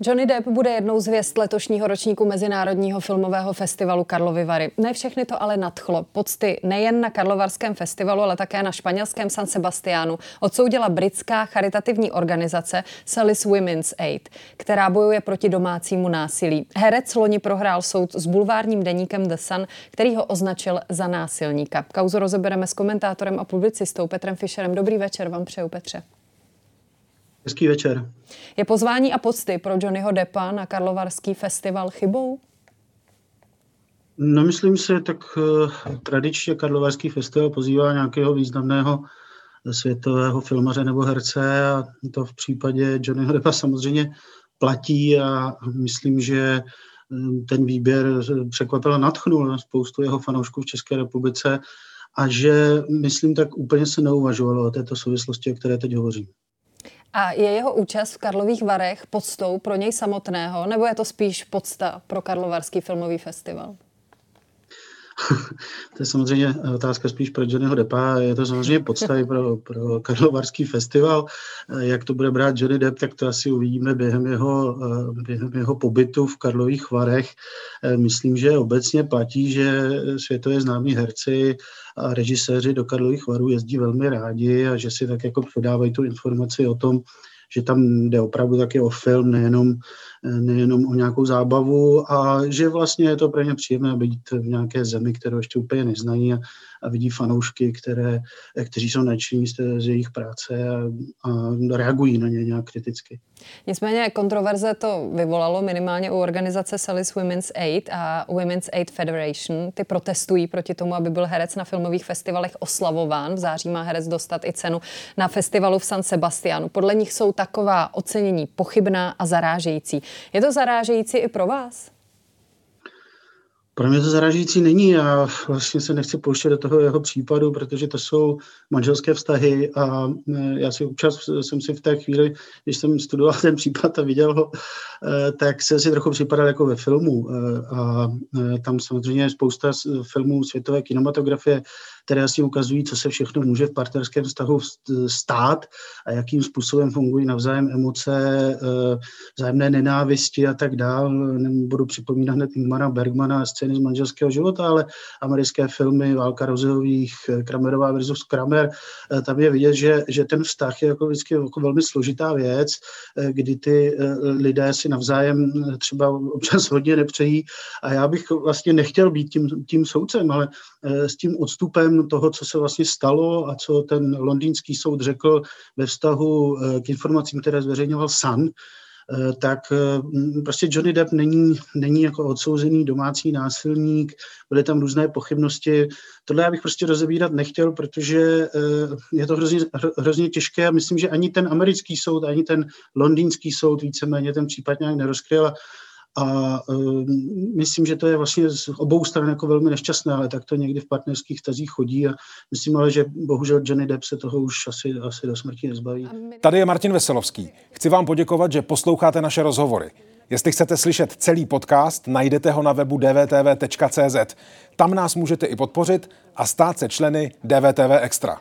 Johnny Depp bude jednou z hvězd letošního ročníku Mezinárodního filmového festivalu Karlovy Vary. Ne všechny to ale nadchlo. Pocty nejen na Karlovarském festivalu, ale také na španělském San Sebastiánu odsoudila britská charitativní organizace Salis Women's Aid, která bojuje proti domácímu násilí. Herec loni prohrál soud s bulvárním deníkem The Sun, který ho označil za násilníka. Kauzu rozebereme s komentátorem a publicistou Petrem Fischerem. Dobrý večer vám přeju, Petře. Hezký večer. Je pozvání a pocty pro Johnnyho Deppa na Karlovarský festival chybou? No myslím si, tak uh, tradičně Karlovarský festival pozývá nějakého významného světového filmaře nebo herce a to v případě Johnnyho Deppa samozřejmě platí a myslím, že eh, ten výběr překvapil a natchnul na spoustu jeho fanoušků v České republice a že, myslím, tak úplně se neuvažovalo o této souvislosti, o které teď hovořím. A je jeho účast v Karlových Varech podstou pro něj samotného, nebo je to spíš podsta pro Karlovarský filmový festival? to je samozřejmě otázka spíš pro Johnnyho Deppa. Je to samozřejmě podsta pro, pro Karlovarský festival. Jak to bude brát Johnny Depp, tak to asi uvidíme během jeho, během jeho pobytu v Karlových Varech. Myslím, že obecně platí, že světově známí herci a režiséři do Karlových Varů jezdí velmi rádi a že si tak jako předávají tu informaci o tom, že tam jde opravdu taky o film, nejenom, nejenom o nějakou zábavu a že vlastně je to pro ně příjemné být v nějaké zemi, kterou ještě úplně neznají a, a vidí fanoušky, které, kteří jsou nadšení z, z jejich práce a, a reagují na ně nějak kriticky. Nicméně kontroverze to vyvolalo minimálně u organizace Salis Women's Aid a Women's Aid Federation. Ty protestují proti tomu, aby byl herec na filmových festivalech oslavován. V září má herec dostat i cenu na festivalu v San Sebastianu. Podle nich jsou taková ocenění pochybná a zarážející. Je to zarážející i pro vás? Pro mě to zaražující není. Já vlastně se nechci pouštět do toho jeho případu, protože to jsou manželské vztahy a e, já si občas jsem si v té chvíli, když jsem studoval ten případ a viděl ho, e, tak jsem si trochu připadal jako ve filmu. E, a tam samozřejmě je spousta filmů světové kinematografie, které asi ukazují, co se všechno může v partnerském vztahu stát a jakým způsobem fungují navzájem emoce, vzájemné nenávisti a tak dál. Nebudu připomínat hned Ingmara Bergmana scény z manželského života, ale americké filmy Válka Rozeových, Kramerová versus Kramer, eh, tam je vidět, že, že ten vztah je jako vždycky jako velmi složitá věc, eh, kdy ty eh, lidé si navzájem třeba občas hodně nepřejí a já bych vlastně nechtěl být tím, tím soudcem, ale s tím odstupem toho, co se vlastně stalo a co ten londýnský soud řekl ve vztahu k informacím, které zveřejňoval Sun, Eh, tak eh, prostě Johnny Depp není, není jako odsouzený domácí násilník, byly tam různé pochybnosti. Tohle já bych prostě rozebírat nechtěl, protože eh, je to hrozně, hrozně těžké a myslím, že ani ten americký soud, ani ten londýnský soud víceméně ten případ nějak nerozkryl a uh, myslím, že to je vlastně z obou stran jako velmi nešťastné, ale tak to někdy v partnerských tazích chodí a myslím ale, že bohužel Johnny Depp se toho už asi, asi do smrti nezbaví. Tady je Martin Veselovský. Chci vám poděkovat, že posloucháte naše rozhovory. Jestli chcete slyšet celý podcast, najdete ho na webu dvtv.cz. Tam nás můžete i podpořit a stát se členy DVTV Extra.